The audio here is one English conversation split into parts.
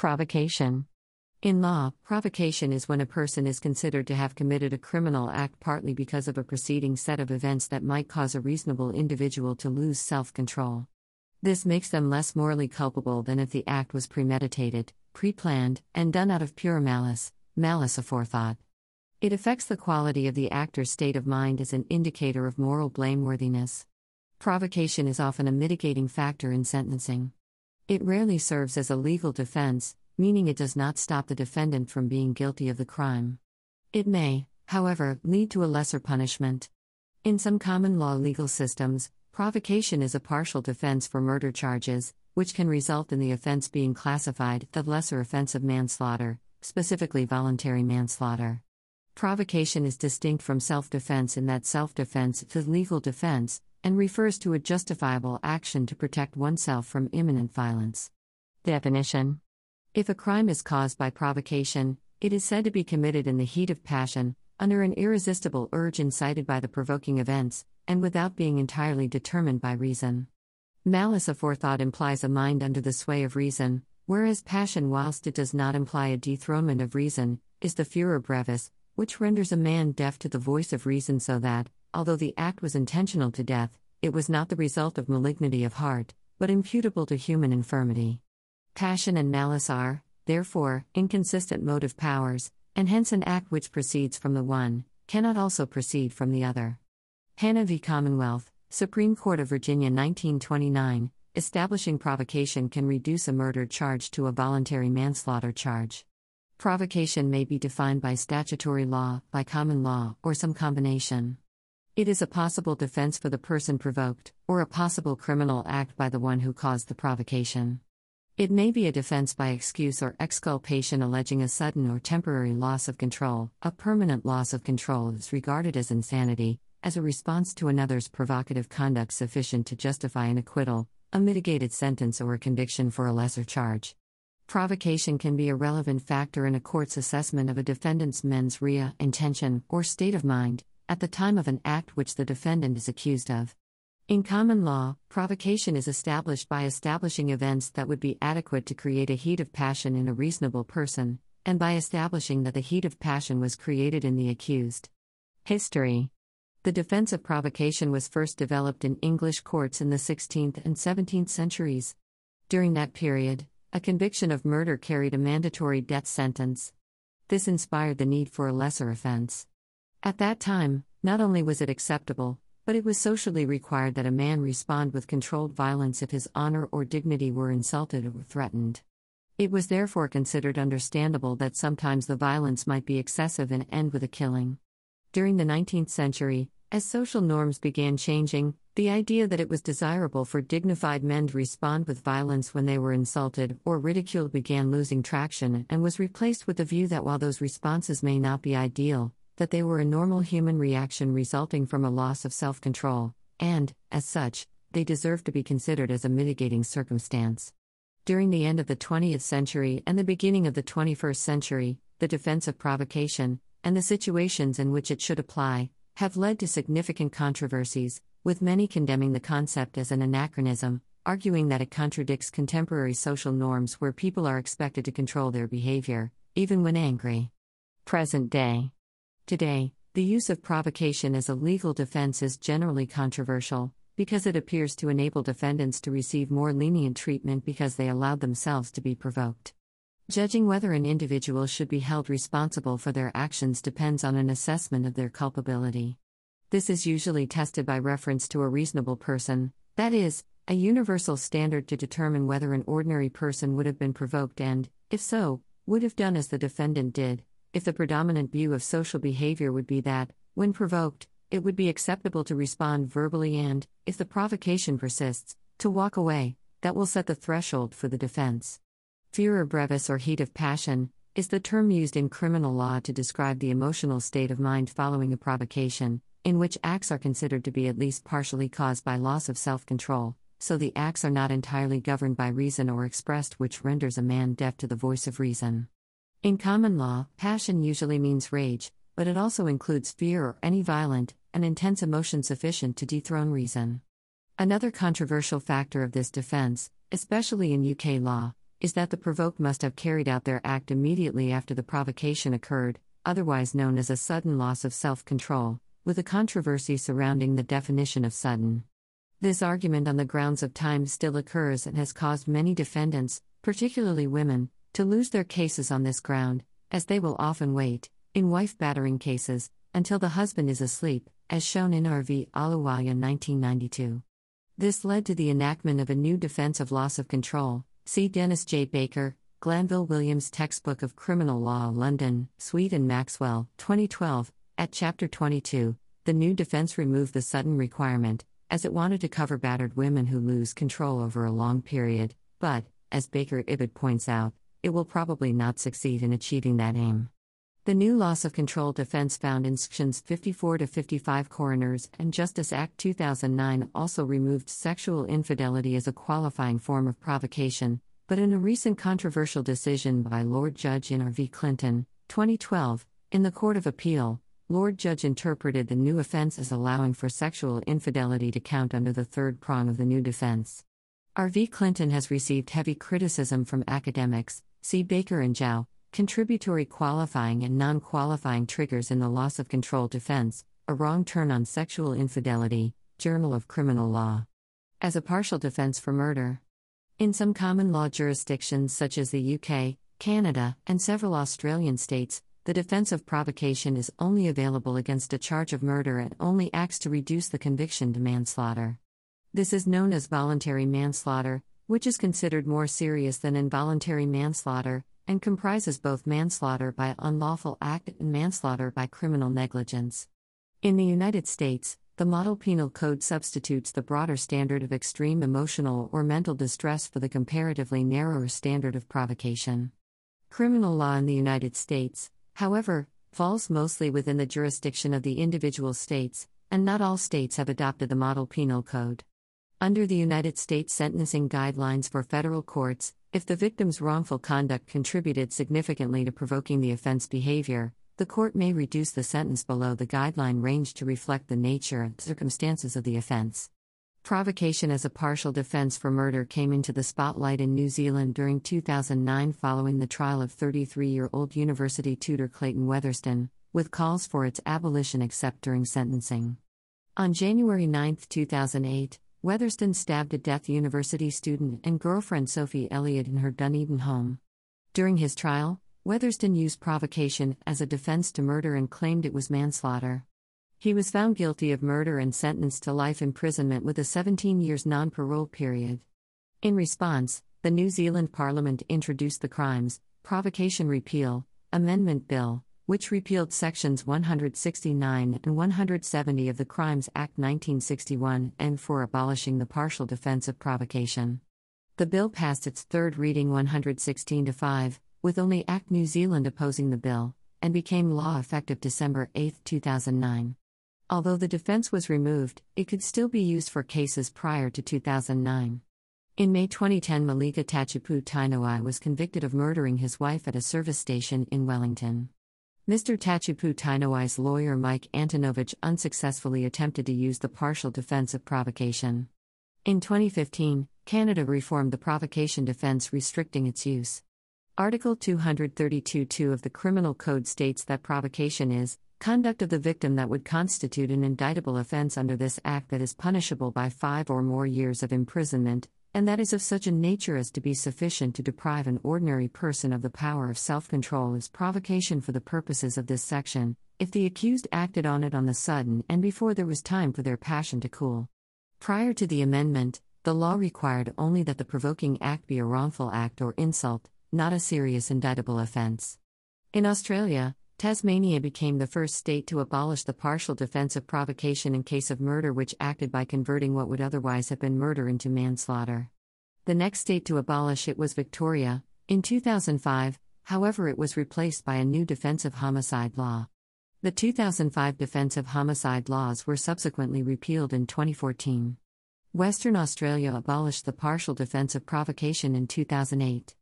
Provocation. In law, provocation is when a person is considered to have committed a criminal act partly because of a preceding set of events that might cause a reasonable individual to lose self control. This makes them less morally culpable than if the act was premeditated, pre planned, and done out of pure malice, malice aforethought. It affects the quality of the actor's state of mind as an indicator of moral blameworthiness. Provocation is often a mitigating factor in sentencing. It rarely serves as a legal defense, meaning it does not stop the defendant from being guilty of the crime. It may, however, lead to a lesser punishment. In some common law legal systems, provocation is a partial defense for murder charges, which can result in the offense being classified the lesser offense of manslaughter, specifically voluntary manslaughter. Provocation is distinct from self defense in that self defense is a legal defense and refers to a justifiable action to protect oneself from imminent violence. Definition if a crime is caused by provocation, it is said to be committed in the heat of passion, under an irresistible urge incited by the provoking events, and without being entirely determined by reason. Malice aforethought implies a mind under the sway of reason, whereas passion, whilst it does not imply a dethronement of reason, is the furor brevis, which renders a man deaf to the voice of reason so that, although the act was intentional to death, it was not the result of malignity of heart, but imputable to human infirmity. Passion and malice are, therefore, inconsistent motive powers, and hence an act which proceeds from the one cannot also proceed from the other. Hanna v. Commonwealth, Supreme Court of Virginia 1929, establishing provocation can reduce a murder charge to a voluntary manslaughter charge. Provocation may be defined by statutory law, by common law, or some combination. It is a possible defense for the person provoked, or a possible criminal act by the one who caused the provocation. It may be a defense by excuse or exculpation alleging a sudden or temporary loss of control. A permanent loss of control is regarded as insanity, as a response to another's provocative conduct sufficient to justify an acquittal, a mitigated sentence, or a conviction for a lesser charge. Provocation can be a relevant factor in a court's assessment of a defendant's mens rea, intention, or state of mind, at the time of an act which the defendant is accused of. In common law, provocation is established by establishing events that would be adequate to create a heat of passion in a reasonable person, and by establishing that the heat of passion was created in the accused. History The defense of provocation was first developed in English courts in the 16th and 17th centuries. During that period, a conviction of murder carried a mandatory death sentence. This inspired the need for a lesser offense. At that time, not only was it acceptable, but it was socially required that a man respond with controlled violence if his honor or dignity were insulted or threatened. It was therefore considered understandable that sometimes the violence might be excessive and end with a killing. During the 19th century, as social norms began changing, the idea that it was desirable for dignified men to respond with violence when they were insulted or ridiculed began losing traction and was replaced with the view that while those responses may not be ideal, that they were a normal human reaction resulting from a loss of self control, and, as such, they deserve to be considered as a mitigating circumstance. During the end of the 20th century and the beginning of the 21st century, the defense of provocation, and the situations in which it should apply, have led to significant controversies, with many condemning the concept as an anachronism, arguing that it contradicts contemporary social norms where people are expected to control their behavior, even when angry. Present day Today, the use of provocation as a legal defense is generally controversial, because it appears to enable defendants to receive more lenient treatment because they allowed themselves to be provoked. Judging whether an individual should be held responsible for their actions depends on an assessment of their culpability. This is usually tested by reference to a reasonable person, that is, a universal standard to determine whether an ordinary person would have been provoked and, if so, would have done as the defendant did, if the predominant view of social behavior would be that, when provoked, it would be acceptable to respond verbally and, if the provocation persists, to walk away, that will set the threshold for the defense. Furor brevis or heat of passion is the term used in criminal law to describe the emotional state of mind following a provocation, in which acts are considered to be at least partially caused by loss of self control, so the acts are not entirely governed by reason or expressed, which renders a man deaf to the voice of reason. In common law, passion usually means rage, but it also includes fear or any violent and intense emotion sufficient to dethrone reason. Another controversial factor of this defense, especially in UK law, is that the provoked must have carried out their act immediately after the provocation occurred, otherwise known as a sudden loss of self control, with a controversy surrounding the definition of sudden. This argument on the grounds of time still occurs and has caused many defendants, particularly women, to lose their cases on this ground, as they will often wait, in wife battering cases, until the husband is asleep, as shown in R.V. Ahluwalia 1992. This led to the enactment of a new defense of loss of control. See Dennis J. Baker, Glanville Williams Textbook of Criminal Law, London, Sweet and Maxwell, 2012. At Chapter 22, the new defense removed the sudden requirement, as it wanted to cover battered women who lose control over a long period, but, as Baker Ibid points out, it will probably not succeed in achieving that aim. The new loss of control defense found in sections 54 to 55 Coroners and Justice Act 2009 also removed sexual infidelity as a qualifying form of provocation, but in a recent controversial decision by Lord Judge in R. v. Clinton, 2012, in the Court of Appeal, Lord Judge interpreted the new offense as allowing for sexual infidelity to count under the third prong of the new defense. R. v. Clinton has received heavy criticism from academics, see Baker and Zhao, contributory qualifying and non qualifying triggers in the loss of control defense, a wrong turn on sexual infidelity, Journal of Criminal Law. As a partial defense for murder. In some common law jurisdictions such as the UK, Canada, and several Australian states, the defense of provocation is only available against a charge of murder and only acts to reduce the conviction to manslaughter. This is known as voluntary manslaughter, which is considered more serious than involuntary manslaughter, and comprises both manslaughter by unlawful act and manslaughter by criminal negligence. In the United States, the Model Penal Code substitutes the broader standard of extreme emotional or mental distress for the comparatively narrower standard of provocation. Criminal law in the United States, however, falls mostly within the jurisdiction of the individual states, and not all states have adopted the Model Penal Code. Under the United States Sentencing Guidelines for Federal Courts, if the victim's wrongful conduct contributed significantly to provoking the offense behavior, the court may reduce the sentence below the guideline range to reflect the nature and circumstances of the offense. Provocation as a partial defense for murder came into the spotlight in New Zealand during 2009 following the trial of 33 year old university tutor Clayton Weatherston, with calls for its abolition except during sentencing. On January 9, 2008, Weatherston stabbed to death university student and girlfriend Sophie Elliott in her Dunedin home. During his trial, Weatherston used provocation as a defense to murder and claimed it was manslaughter. He was found guilty of murder and sentenced to life imprisonment with a 17 years non parole period. In response, the New Zealand Parliament introduced the Crimes, Provocation Repeal, Amendment Bill, which repealed sections 169 and 170 of the Crimes Act 1961 and for abolishing the partial defense of provocation. The bill passed its third reading 116 to 5, with only ACT New Zealand opposing the bill, and became law effective December 8, 2009. Although the defense was removed, it could still be used for cases prior to 2009. In May 2010, Malika Tachipu Tainawai was convicted of murdering his wife at a service station in Wellington. Mr. Tachipu Tainawai's lawyer Mike Antonovich unsuccessfully attempted to use the partial defense of provocation. In 2015, Canada reformed the provocation defense restricting its use. Article 232.2 of the Criminal Code states that provocation is conduct of the victim that would constitute an indictable offense under this act that is punishable by five or more years of imprisonment, and that is of such a nature as to be sufficient to deprive an ordinary person of the power of self control is provocation for the purposes of this section, if the accused acted on it on the sudden and before there was time for their passion to cool. Prior to the amendment, the law required only that the provoking act be a wrongful act or insult, not a serious indictable offense. In Australia, Tasmania became the first state to abolish the partial defense of provocation in case of murder, which acted by converting what would otherwise have been murder into manslaughter. The next state to abolish it was Victoria, in 2005, however, it was replaced by a new defensive homicide law. The 2005 defensive homicide laws were subsequently repealed in 2014. Western Australia abolished the partial defense of provocation in 2008.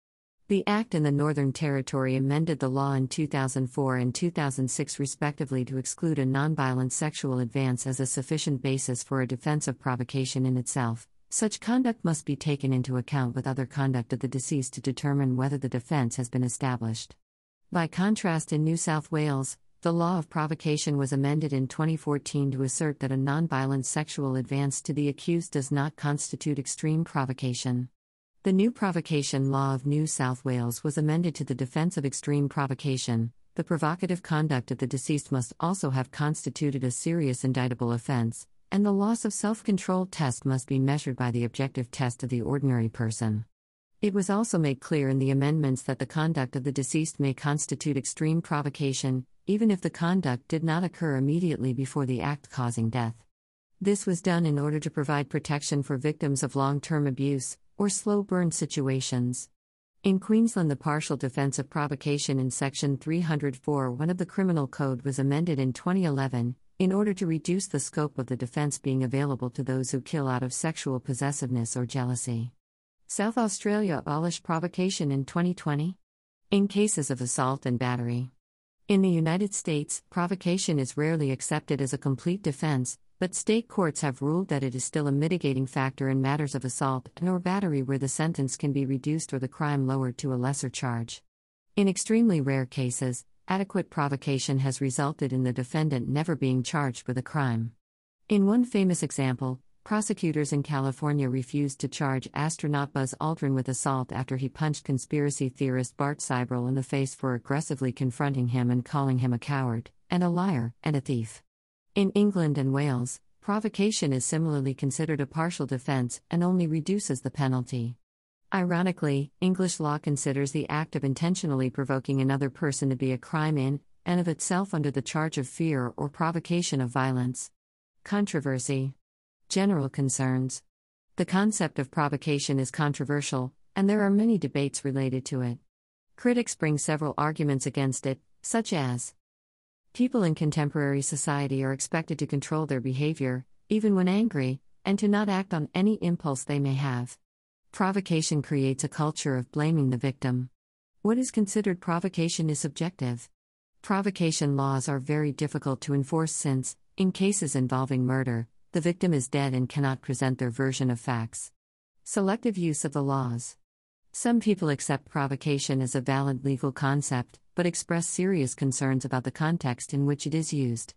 The ACT in the Northern Territory amended the law in 2004 and 2006 respectively to exclude a nonviolent sexual advance as a sufficient basis for a defense of provocation in itself, such conduct must be taken into account with other conduct of the deceased to determine whether the defense has been established. By contrast, in New South Wales, the law of provocation was amended in 2014 to assert that a nonviolent sexual advance to the accused does not constitute extreme provocation. The new provocation law of New South Wales was amended to the defense of extreme provocation. The provocative conduct of the deceased must also have constituted a serious indictable offence, and the loss of self control test must be measured by the objective test of the ordinary person. It was also made clear in the amendments that the conduct of the deceased may constitute extreme provocation, even if the conduct did not occur immediately before the act causing death. This was done in order to provide protection for victims of long term abuse, or slow burn situations. In Queensland, the partial defence of provocation in Section 304 1 of the Criminal Code was amended in 2011, in order to reduce the scope of the defense being available to those who kill out of sexual possessiveness or jealousy. South Australia abolished provocation in 2020 in cases of assault and battery. In the United States, provocation is rarely accepted as a complete defense, but state courts have ruled that it is still a mitigating factor in matters of assault and or battery where the sentence can be reduced or the crime lowered to a lesser charge. In extremely rare cases, adequate provocation has resulted in the defendant never being charged with a crime. In one famous example, prosecutors in California refused to charge astronaut Buzz Aldrin with assault after he punched conspiracy theorist Bart Sibrel in the face for aggressively confronting him and calling him a coward, and a liar, and a thief. In England and Wales, provocation is similarly considered a partial defense and only reduces the penalty. Ironically, English law considers the act of intentionally provoking another person to be a crime in and of itself under the charge of fear or provocation of violence. Controversy. General concerns. The concept of provocation is controversial, and there are many debates related to it. Critics bring several arguments against it, such as People in contemporary society are expected to control their behavior, even when angry, and to not act on any impulse they may have. Provocation creates a culture of blaming the victim. What is considered provocation is subjective. Provocation laws are very difficult to enforce since, in cases involving murder, the victim is dead and cannot present their version of facts. Selective use of the laws. Some people accept provocation as a valid legal concept, but express serious concerns about the context in which it is used.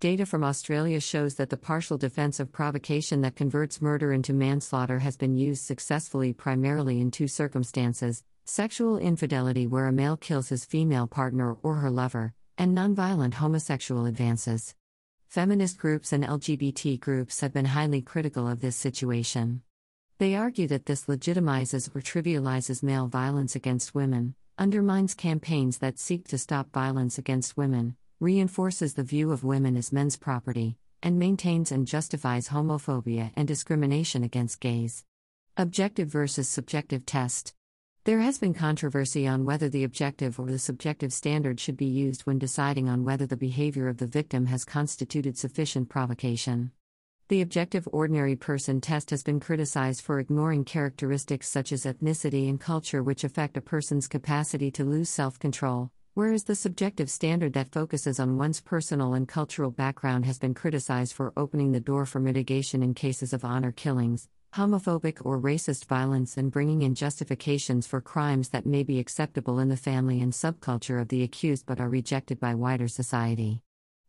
Data from Australia shows that the partial defense of provocation that converts murder into manslaughter has been used successfully primarily in two circumstances sexual infidelity, where a male kills his female partner or her lover, and nonviolent homosexual advances. Feminist groups and LGBT groups have been highly critical of this situation. They argue that this legitimizes or trivializes male violence against women, undermines campaigns that seek to stop violence against women, reinforces the view of women as men's property, and maintains and justifies homophobia and discrimination against gays. Objective versus subjective test. There has been controversy on whether the objective or the subjective standard should be used when deciding on whether the behavior of the victim has constituted sufficient provocation. The objective ordinary person test has been criticized for ignoring characteristics such as ethnicity and culture which affect a person's capacity to lose self control, whereas the subjective standard that focuses on one's personal and cultural background has been criticized for opening the door for mitigation in cases of honor killings, homophobic or racist violence, and bringing in justifications for crimes that may be acceptable in the family and subculture of the accused but are rejected by wider society.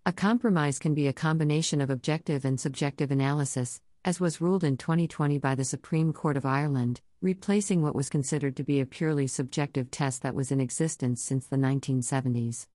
A compromise can be a combination of objective and subjective analysis, as was ruled in 2020 by the Supreme Court of Ireland, replacing what was considered to be a purely subjective test that was in existence since the 1970s.